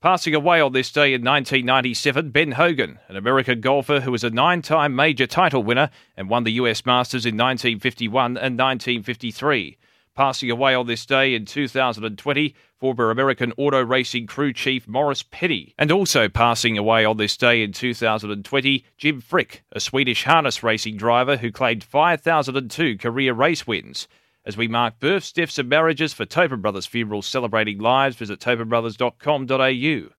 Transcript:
Passing away on this day in 1997, Ben Hogan, an American golfer who was a nine time major title winner and won the US Masters in 1951 and 1953. Passing away on this day in 2020, former American auto racing crew chief Maurice Petty. And also passing away on this day in 2020, Jim Frick, a Swedish harness racing driver who claimed 5,002 career race wins. As we mark births, deaths, and marriages for Tobin Brothers Funerals celebrating lives, visit tobinbrothers.com.au.